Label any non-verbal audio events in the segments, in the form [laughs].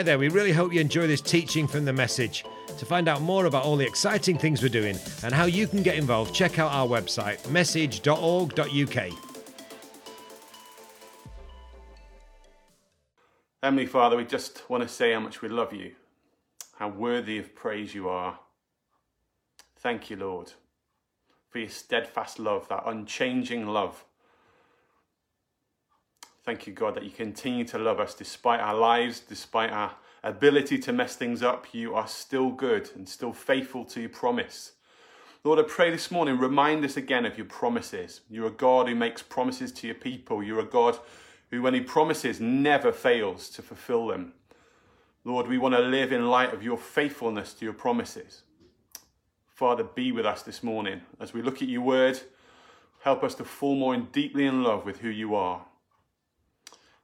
Hi there, we really hope you enjoy this teaching from the message. To find out more about all the exciting things we're doing and how you can get involved, check out our website, message.org.uk. Heavenly Father, we just want to say how much we love you, how worthy of praise you are. Thank you, Lord, for your steadfast love, that unchanging love. Thank you, God, that you continue to love us despite our lives, despite our ability to mess things up. You are still good and still faithful to your promise. Lord, I pray this morning, remind us again of your promises. You're a God who makes promises to your people. You're a God who, when he promises, never fails to fulfill them. Lord, we want to live in light of your faithfulness to your promises. Father, be with us this morning as we look at your word. Help us to fall more deeply in love with who you are.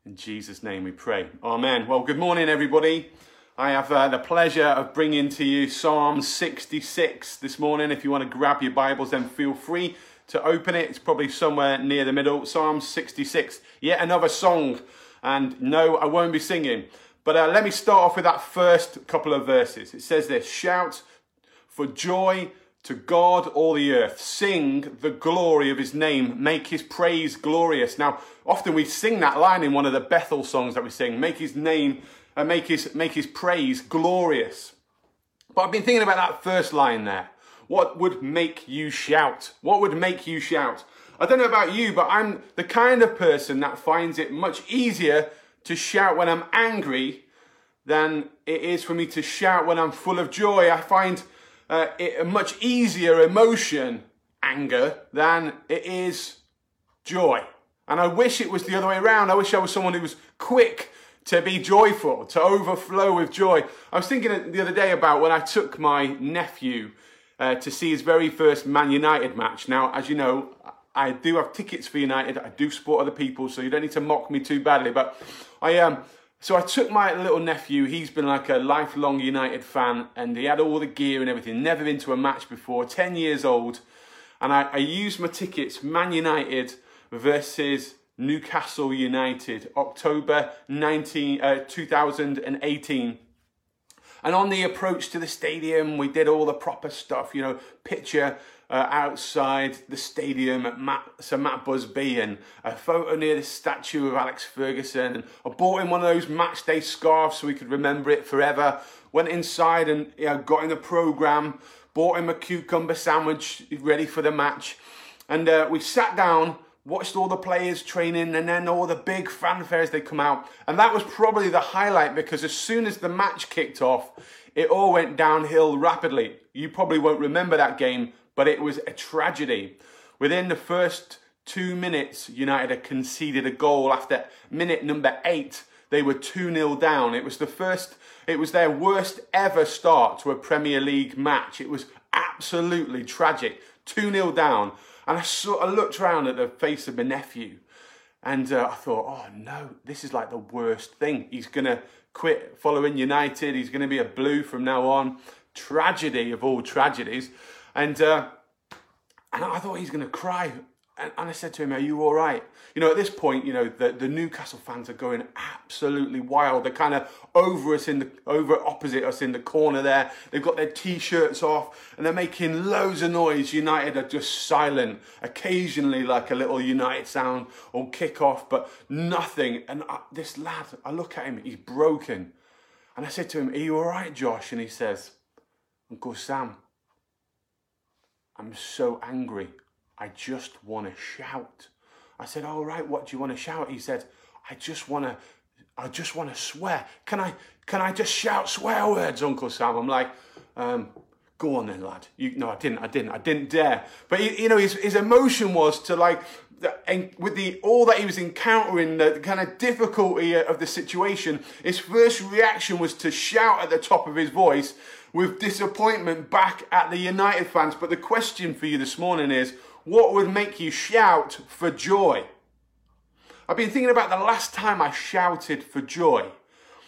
In Jesus' name we pray. Amen. Well, good morning, everybody. I have uh, the pleasure of bringing to you Psalm 66 this morning. If you want to grab your Bibles, then feel free to open it. It's probably somewhere near the middle. Psalm 66, yet another song. And no, I won't be singing. But uh, let me start off with that first couple of verses. It says this Shout for joy to God, all the earth. Sing the glory of his name. Make his praise glorious. Now, often we sing that line in one of the Bethel songs that we sing. Make his name, uh, make, his, make his praise glorious. But I've been thinking about that first line there. What would make you shout? What would make you shout? I don't know about you, but I'm the kind of person that finds it much easier to shout when I'm angry than it is for me to shout when I'm full of joy. I find uh, a much easier emotion, anger, than it is joy. And I wish it was the other way around. I wish I was someone who was quick to be joyful, to overflow with joy. I was thinking the other day about when I took my nephew uh, to see his very first Man United match. Now, as you know, I do have tickets for United. I do support other people, so you don't need to mock me too badly. But I um, so I took my little nephew. He's been like a lifelong United fan, and he had all the gear and everything. Never been to a match before. Ten years old, and I, I used my tickets. Man United versus Newcastle United, October 19, uh, 2018. And on the approach to the stadium, we did all the proper stuff, you know, picture uh, outside the stadium at Matt, Sir Matt Busby and a photo near the statue of Alex Ferguson. And I bought him one of those match day scarves so we could remember it forever. Went inside and you know, got in the programme, bought him a cucumber sandwich ready for the match. And uh, we sat down watched all the players training and then all the big fanfares they come out and that was probably the highlight because as soon as the match kicked off it all went downhill rapidly you probably won't remember that game but it was a tragedy within the first two minutes united had conceded a goal after minute number eight they were 2-0 down it was the first it was their worst ever start to a premier league match it was absolutely tragic 2-0 down and I sort of looked around at the face of my nephew and uh, I thought, oh no, this is like the worst thing. He's going to quit following United. He's going to be a blue from now on. Tragedy of all tragedies. And, uh, and I thought he's going to cry and, and I said to him, Are you all right? You know, at this point, you know, the, the Newcastle fans are going absolutely wild. They're kind of over us in the over opposite us in the corner there. They've got their t-shirts off and they're making loads of noise. United are just silent. Occasionally like a little United sound or kick off, but nothing. And I, this lad, I look at him, he's broken. And I said to him, Are you all right, Josh? And he says, Uncle Sam, I'm so angry. I just want to shout. I said, All right, what do you want to shout? He said, I just want to. I just want to swear. Can I? Can I just shout swear words, Uncle Sam? I'm like, um, go on then, lad. You, no, I didn't. I didn't. I didn't dare. But he, you know, his, his emotion was to like, and with the all that he was encountering, the kind of difficulty of the situation. His first reaction was to shout at the top of his voice with disappointment back at the United fans. But the question for you this morning is what would make you shout for joy? I've been thinking about the last time I shouted for joy.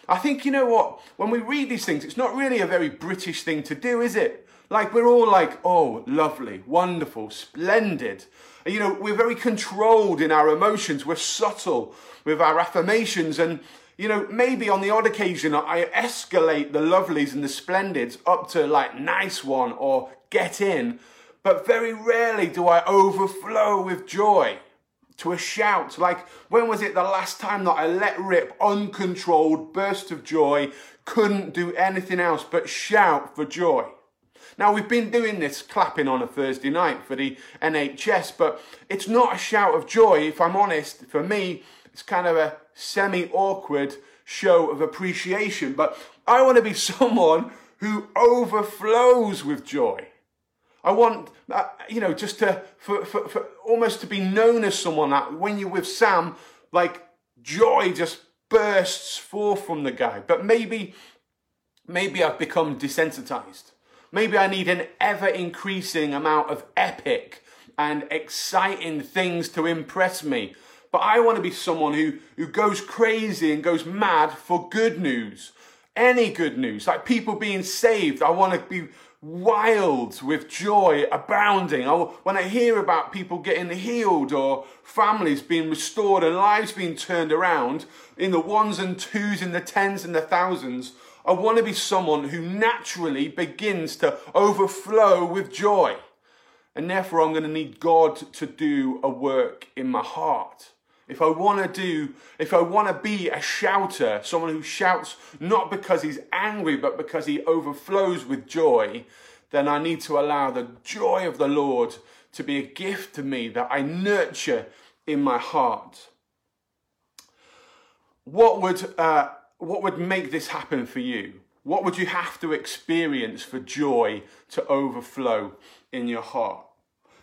I think, you know what, when we read these things, it's not really a very British thing to do, is it? Like, we're all like, oh, lovely, wonderful, splendid. You know, we're very controlled in our emotions, we're subtle with our affirmations, and you know, maybe on the odd occasion I escalate the lovelies and the splendids up to like nice one or get in, but very rarely do I overflow with joy to a shout. Like, when was it the last time that I let rip uncontrolled burst of joy, couldn't do anything else but shout for joy? Now, we've been doing this clapping on a Thursday night for the NHS, but it's not a shout of joy, if I'm honest. For me, it's kind of a semi awkward show of appreciation. But I want to be [laughs] someone who overflows with joy. I want, uh, you know, just to, for, for, for almost to be known as someone that when you're with Sam, like joy just bursts forth from the guy. But maybe, maybe I've become desensitized. Maybe I need an ever increasing amount of epic and exciting things to impress me. But I want to be someone who, who goes crazy and goes mad for good news. Any good news, like people being saved. I want to be wild with joy abounding. I, when I hear about people getting healed or families being restored and lives being turned around in the ones and twos, in the tens and the thousands, I want to be someone who naturally begins to overflow with joy. And therefore, I'm going to need God to do a work in my heart. If I want to do, if I want to be a shouter, someone who shouts not because he's angry, but because he overflows with joy, then I need to allow the joy of the Lord to be a gift to me that I nurture in my heart. What would, uh, what would make this happen for you? What would you have to experience for joy to overflow in your heart?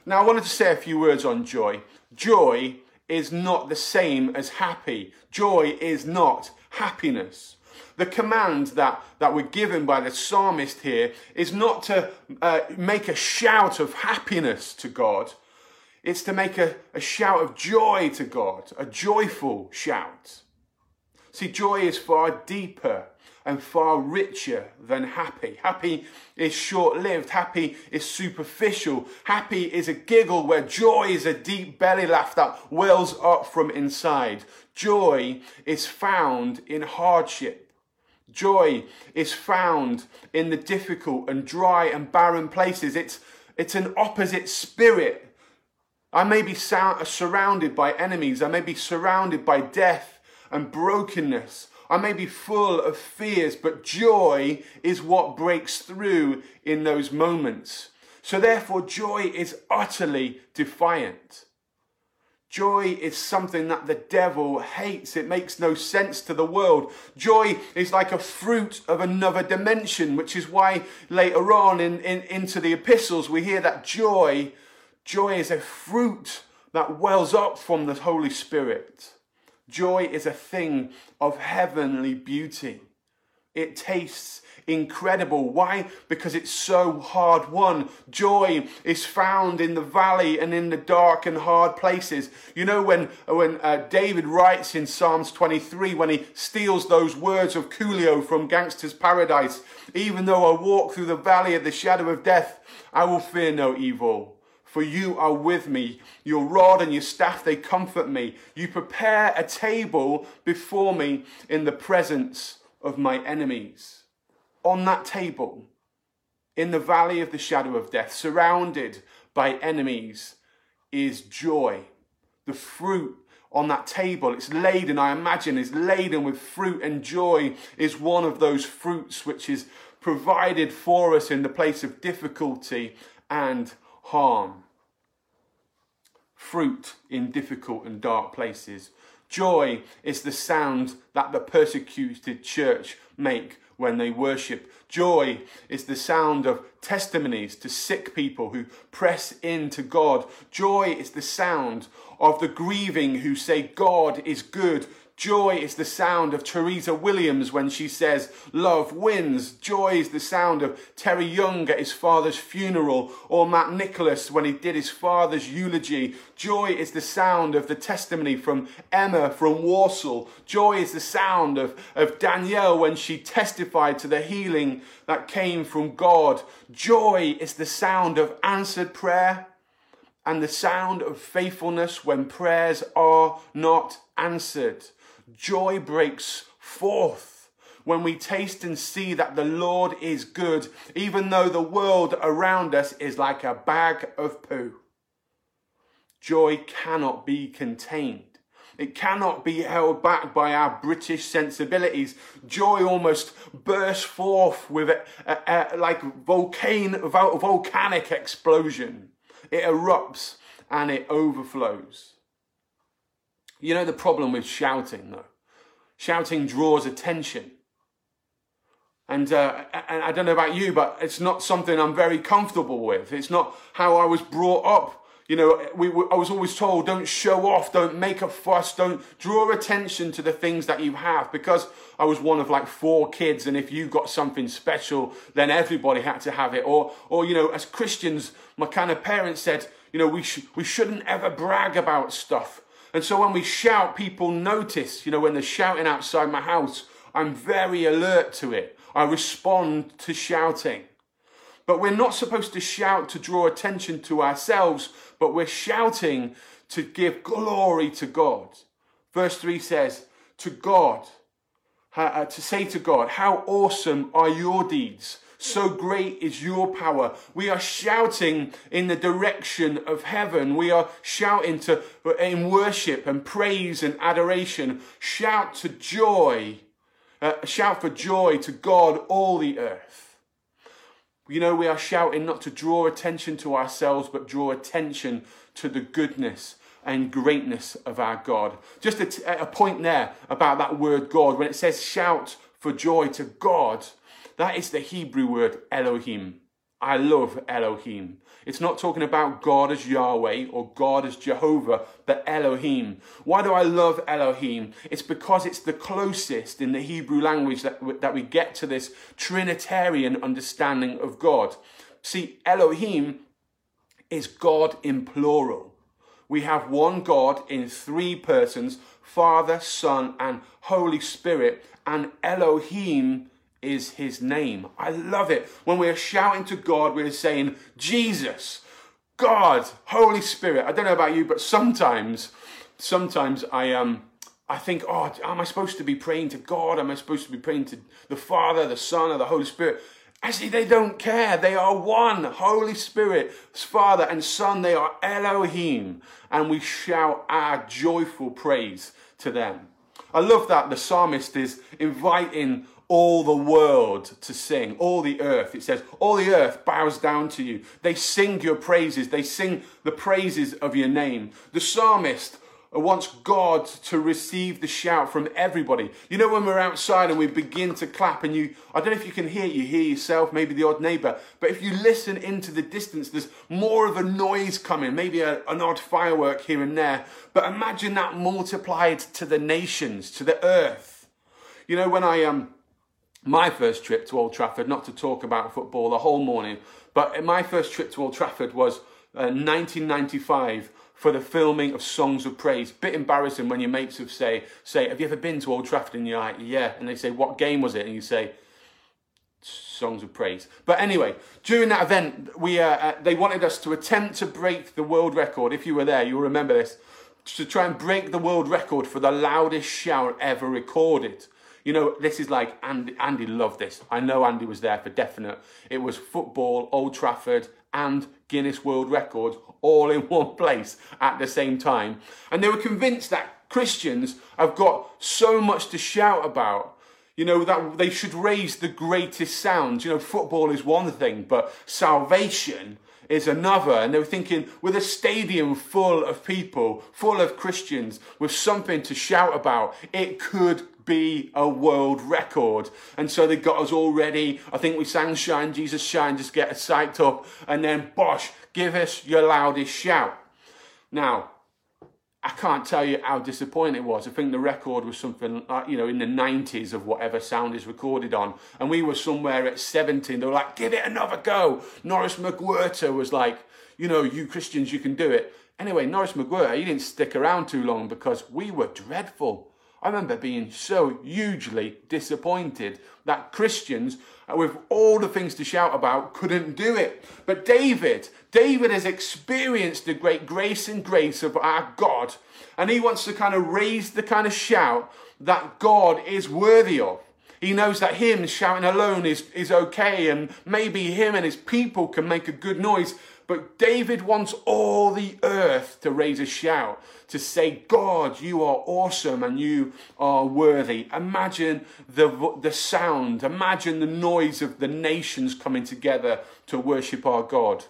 Now, I wanted to say a few words on joy. Joy is not the same as happy. Joy is not happiness. The command that, that we're given by the psalmist here is not to uh, make a shout of happiness to God, it's to make a, a shout of joy to God, a joyful shout. See, joy is far deeper and far richer than happy. Happy is short lived, happy is superficial, happy is a giggle where joy is a deep belly laugh that wells up from inside. Joy is found in hardship. Joy is found in the difficult and dry and barren places. It's, it's an opposite spirit. I may be surrounded by enemies. I may be surrounded by death and brokenness. I may be full of fears, but joy is what breaks through in those moments. So, therefore, joy is utterly defiant. Joy is something that the devil hates. It makes no sense to the world. Joy is like a fruit of another dimension, which is why later on in, in, into the epistles we hear that joy, joy is a fruit that wells up from the Holy Spirit. Joy is a thing of heavenly beauty. It tastes incredible. Why? Because it's so hard won. Joy is found in the valley and in the dark and hard places. You know, when, when uh, David writes in Psalms 23, when he steals those words of Coolio from Gangsta's Paradise, even though I walk through the valley of the shadow of death, I will fear no evil for you are with me. Your rod and your staff, they comfort me. You prepare a table before me in the presence of my enemies. On that table, in the valley of the shadow of death, surrounded by enemies, is joy. The fruit on that table, it's laden, I imagine, is laden with fruit, and joy is one of those fruits which is provided for us in the place of difficulty and harm fruit in difficult and dark places. Joy is the sound that the persecuted church make when they worship. Joy is the sound of testimonies to sick people who press into God. Joy is the sound of the grieving who say, God is good. Joy is the sound of Teresa Williams when she says, Love wins. Joy is the sound of Terry Young at his father's funeral, or Matt Nicholas when he did his father's eulogy. Joy is the sound of the testimony from Emma from Warsaw. Joy is the sound of, of Danielle when she testified to the healing that came from God. Joy is the sound of answered prayer and the sound of faithfulness when prayers are not answered. Joy breaks forth. When we taste and see that the Lord is good, even though the world around us is like a bag of poo. Joy cannot be contained. It cannot be held back by our British sensibilities. Joy almost bursts forth with a, a, a like volcano, volcanic explosion. It erupts and it overflows. You know the problem with shouting, though? Shouting draws attention. And, uh, and I don't know about you, but it's not something I'm very comfortable with. It's not how I was brought up you know, we, I was always told, don't show off, don't make a fuss, don't draw attention to the things that you have. Because I was one of like four kids, and if you got something special, then everybody had to have it. Or, or you know, as Christians, my kind of parents said, you know, we, sh- we shouldn't ever brag about stuff. And so when we shout, people notice, you know, when they're shouting outside my house, I'm very alert to it. I respond to shouting. But we're not supposed to shout to draw attention to ourselves, but we're shouting to give glory to God. Verse 3 says, To God, uh, to say to God, How awesome are your deeds! So great is your power. We are shouting in the direction of heaven. We are shouting to, in worship and praise and adoration. Shout to joy. Uh, shout for joy to God, all the earth. You know, we are shouting not to draw attention to ourselves, but draw attention to the goodness and greatness of our God. Just a, t- a point there about that word God. When it says shout for joy to God, that is the Hebrew word Elohim. I love Elohim. It's not talking about God as Yahweh or God as Jehovah, but Elohim. Why do I love Elohim? It's because it's the closest in the Hebrew language that, that we get to this Trinitarian understanding of God. See, Elohim is God in plural. We have one God in three persons Father, Son, and Holy Spirit, and Elohim is his name. I love it. When we're shouting to God, we're saying, Jesus, God, Holy Spirit. I don't know about you, but sometimes, sometimes I um I think, oh, am I supposed to be praying to God? Am I supposed to be praying to the Father, the Son, or the Holy Spirit? Actually, they don't care. They are one. Holy Spirit, Father and Son, they are Elohim. And we shout our joyful praise to them. I love that the psalmist is inviting all the world to sing, all the earth. It says, all the earth bows down to you. They sing your praises. They sing the praises of your name. The psalmist wants God to receive the shout from everybody. You know, when we're outside and we begin to clap, and you, I don't know if you can hear, you hear yourself, maybe the odd neighbor, but if you listen into the distance, there's more of a noise coming, maybe a, an odd firework here and there. But imagine that multiplied to the nations, to the earth. You know, when I um, my first trip to Old Trafford, not to talk about football the whole morning, but my first trip to Old Trafford was uh, 1995 for the filming of Songs of Praise. Bit embarrassing when your mates have say, say, have you ever been to Old Trafford? And you're like, yeah. And they say, what game was it? And you say, Songs of Praise. But anyway, during that event, we uh, uh, they wanted us to attempt to break the world record. If you were there, you'll remember this. To try and break the world record for the loudest shout ever recorded. You know, this is like Andy, Andy loved this. I know Andy was there for definite. It was football, Old Trafford, and Guinness World Records all in [laughs] one place at the same time. And they were convinced that Christians have got so much to shout about. You know, that they should raise the greatest sounds. You know, football is one thing, but salvation is another. And they were thinking, with a stadium full of people, full of Christians, with something to shout about, it could be a world record. And so they got us all ready. I think we sang Shine, Jesus Shine, just get us psyched up. And then, bosh, give us your loudest shout. Now, I can't tell you how disappointing it was. I think the record was something like, you know, in the 90s of whatever sound is recorded on. And we were somewhere at 17. They were like, give it another go. Norris McWhirter was like, you know, you Christians, you can do it. Anyway, Norris McWhirter, he didn't stick around too long because we were dreadful. I remember being so hugely disappointed that Christians, uh, with all the things to shout about, couldn't do it. But David, David has experienced the great grace and grace of our God, and he wants to kind of raise the kind of shout that God is worthy of. He knows that him shouting alone is, is okay, and maybe him and his people can make a good noise. But David wants all the earth to raise a shout, to say, God, you are awesome and you are worthy. Imagine the, the sound, imagine the noise of the nations coming together to worship our God.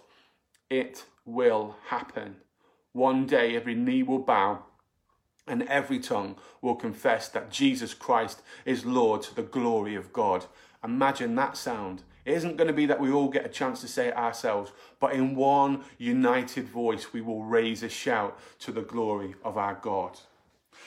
It will happen. One day every knee will bow and every tongue will confess that Jesus Christ is Lord to the glory of God. Imagine that sound. It isn't going to be that we all get a chance to say it ourselves, but in one united voice, we will raise a shout to the glory of our God.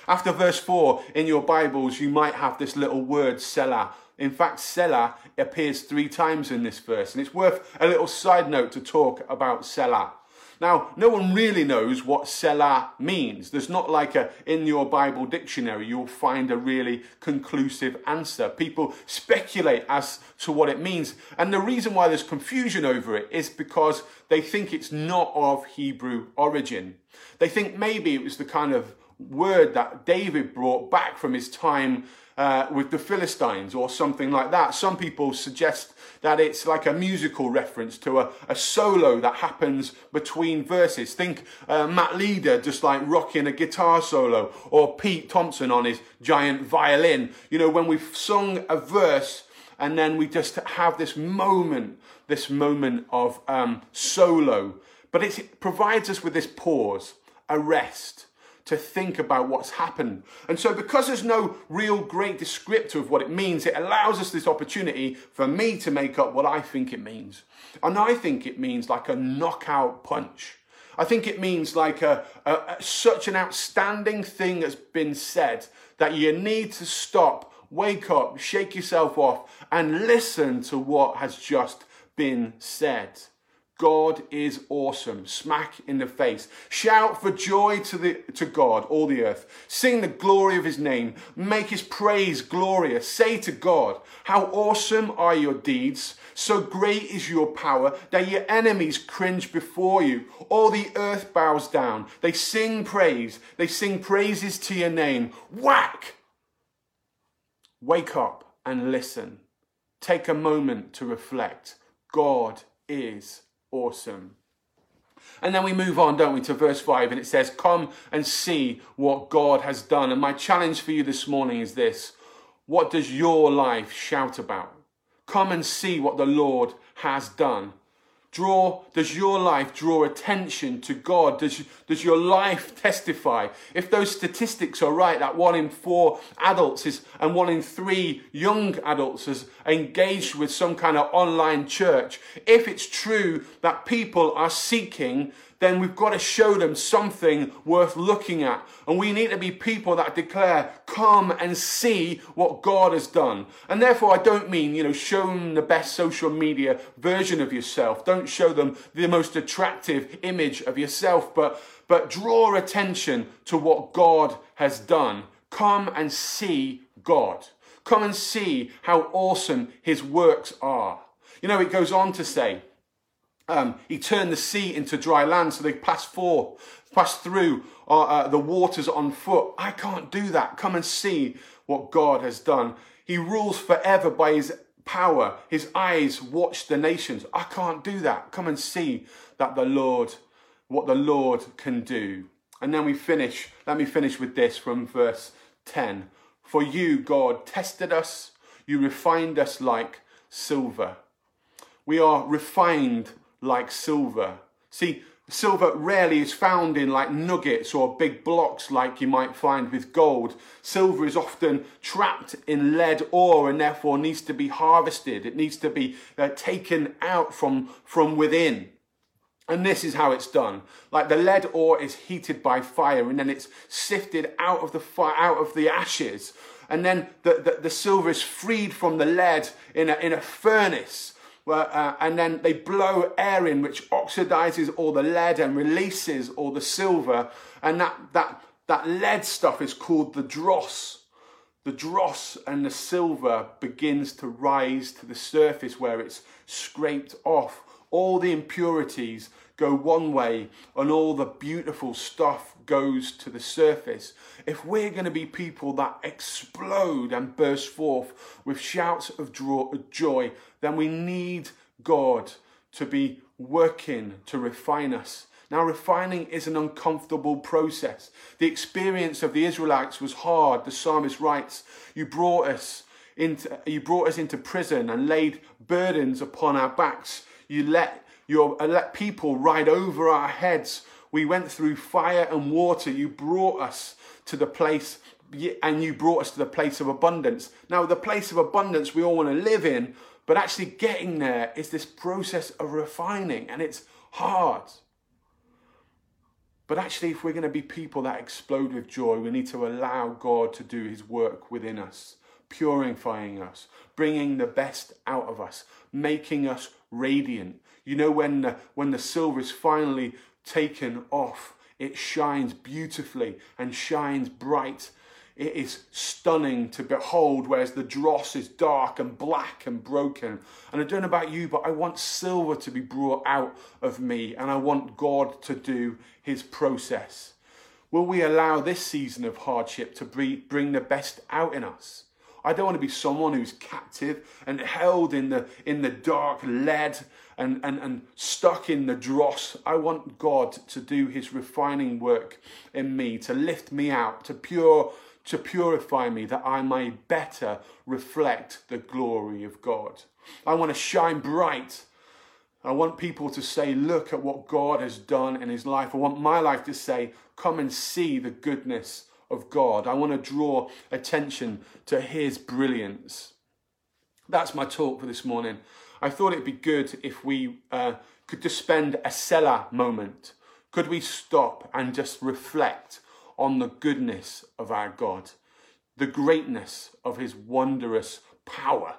After verse 4 in your Bibles, you might have this little word, Selah. In fact, Selah appears three times in this verse, and it's worth a little side note to talk about Selah. Now, no one really knows what Selah means. There's not like a, in your Bible dictionary, you'll find a really conclusive answer. People speculate as to what it means. And the reason why there's confusion over it is because they think it's not of Hebrew origin. They think maybe it was the kind of word that David brought back from his time uh, with the Philistines or something like that. Some people suggest that it's like a musical reference to a, a solo that happens between verses. Think uh, Matt Leader just like rocking a guitar solo or Pete Thompson on his giant violin. You know, when we've sung a verse and then we just have this moment, this moment of um, solo. But it provides us with this pause, a rest to think about what's happened. And so, because there's no real great descriptor of what it means, it allows us this opportunity for me to make up what I think it means. And I think it means like a knockout punch. I think it means like a, a, a such an outstanding thing has been said that you need to stop, wake up, shake yourself off, and listen to what has just been said. God is awesome. Smack in the face. Shout for joy to, the, to God, all the earth. Sing the glory of his name. Make his praise glorious. Say to God, How awesome are your deeds! So great is your power that your enemies cringe before you. All the earth bows down. They sing praise. They sing praises to your name. Whack! Wake up and listen. Take a moment to reflect. God is awesome. And then we move on, don't we, to verse 5, and it says, Come and see what God has done. And my challenge for you this morning is this What does your life shout about? Come and see what the Lord has done draw does your life draw attention to god? Does, does your life testify? If those statistics are right that one in four adults is and one in three young adults is engaged with some kind of online church if it's true that people are seeking then we've got to show them something worth looking at. And we need to be people that declare, come and see what God has done. And therefore, I don't mean, you know, show them the best social media version of yourself. Don't show them the most attractive image of yourself, but, but draw attention to what God has done. Come and see God. Come and see how awesome his works are. You know, it goes on to say, um, he turned the sea into dry land so they passed passed through uh, uh, the waters on foot. I can't do that. Come and see what God has done. He rules forever by his power. His eyes watch the nations. I can't do that. Come and see that the Lord, what the Lord can do. And then we finish, let me finish with this from verse 10. For you, God, tested us, you refined us like silver. We are refined like silver. See, silver rarely is found in like nuggets or big blocks like you might find with gold. Silver is often trapped in lead ore and therefore needs to be harvested. It needs to be uh, taken out from, from within. And this is how it's done. Like the lead ore is heated by fire and then it's sifted out of the fire, out of the ashes. And then the, the, the silver is freed from the lead in a, in a furnace uh, and then they blow air in, which oxidizes all the lead and releases all the silver. And that, that, that lead stuff is called the dross. the dross and the silver begins to rise to the surface where it's scraped off. All the impurities go one way and all the beautiful stuff goes to the surface. If we're going to be people that explode and burst forth with shouts of joy, then we need God to be working to refine us. Now, refining is an uncomfortable process. The experience of the Israelites was hard. The psalmist writes, You brought us into, you brought us into prison and laid burdens upon our backs. You let, your, uh, let people ride over our heads. We went through fire and water. You brought us to the place and you brought us to the place of abundance. Now, the place of abundance we all want to live in, but actually getting there is this process of refining, and it's hard. But actually, if we're going to be people that explode with joy, we need to allow God to do his work within us, purifying us, bringing the best out of us, making us radiant. You know, when the, when the silver is finally taken off, it shines beautifully and shines bright it is stunning to behold, whereas the dross is dark and black and broken. And I don't know about you, but I want silver to be brought out of me, and I want God to do his process. Will we allow this season of hardship to bring the best out in us? I don't want to be someone who's captive and held in the, in the dark lead and, and, and stuck in the dross. I want God to do his refining work in me, to lift me out, to pure to purify me that I may better reflect the glory of God. I want to shine bright. I want people to say, Look at what God has done in his life. I want my life to say, Come and see the goodness of God. I want to draw attention to his brilliance. That's my talk for this morning. I thought it'd be good if we uh, could just spend a Selah moment. Could we stop and just reflect on the goodness of our God, the greatness of his wondrous power?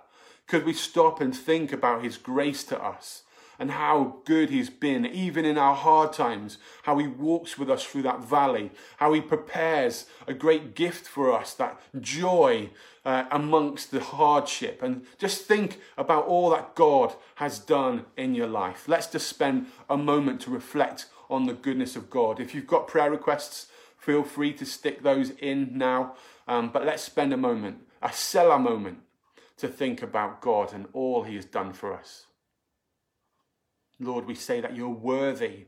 Could we stop and think about his grace to us and how good he's been, even in our hard times, how he walks with us through that valley, how he prepares a great gift for us, that joy uh, amongst the hardship. And just think about all that God has done in your life. Let's just spend a moment to reflect on the goodness of God. If you've got prayer requests, feel free to stick those in now. Um, but let's spend a moment, a Selah moment, to think about God and all He has done for us. Lord, we say that you're worthy,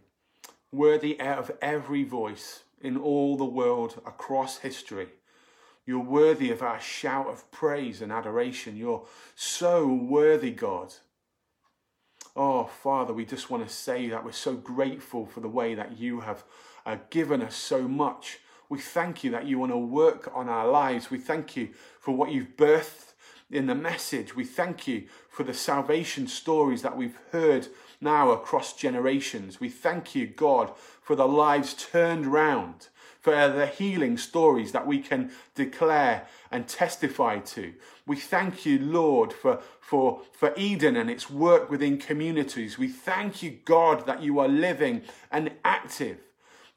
worthy out of every voice in all the world across history. You're worthy of our shout of praise and adoration. You're so worthy, God. Oh, Father, we just want to say that we're so grateful for the way that you have uh, given us so much. We thank you that you want to work on our lives. We thank you for what you've birthed in the message. We thank you for the salvation stories that we've heard now across generations. We thank you, God, for the lives turned round, for the healing stories that we can declare and testify to. We thank you, Lord, for, for, for Eden and its work within communities. We thank you, God, that you are living and active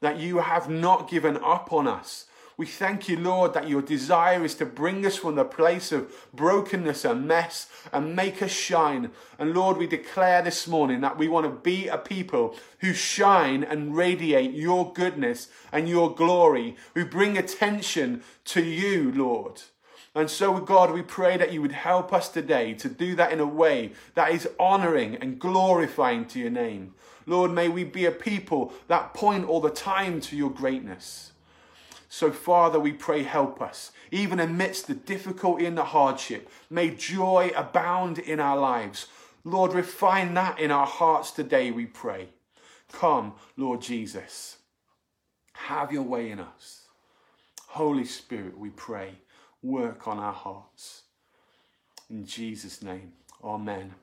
that you have not given up on us. We thank you, Lord, that your desire is to bring us from the place of brokenness and mess and make us shine. And Lord, we declare this morning that we want to be a people who shine and radiate your goodness and your glory, who bring attention to you, Lord. And so, God, we pray that you would help us today to do that in a way that is honoring and glorifying to your name. Lord, may we be a people that point all the time to your greatness. So, Father, we pray, help us. Even amidst the difficulty and the hardship, may joy abound in our lives. Lord, refine that in our hearts today, we pray. Come, Lord Jesus. Have your way in us. Holy Spirit, we pray, work on our hearts. In Jesus' name, Amen.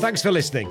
Thanks for listening.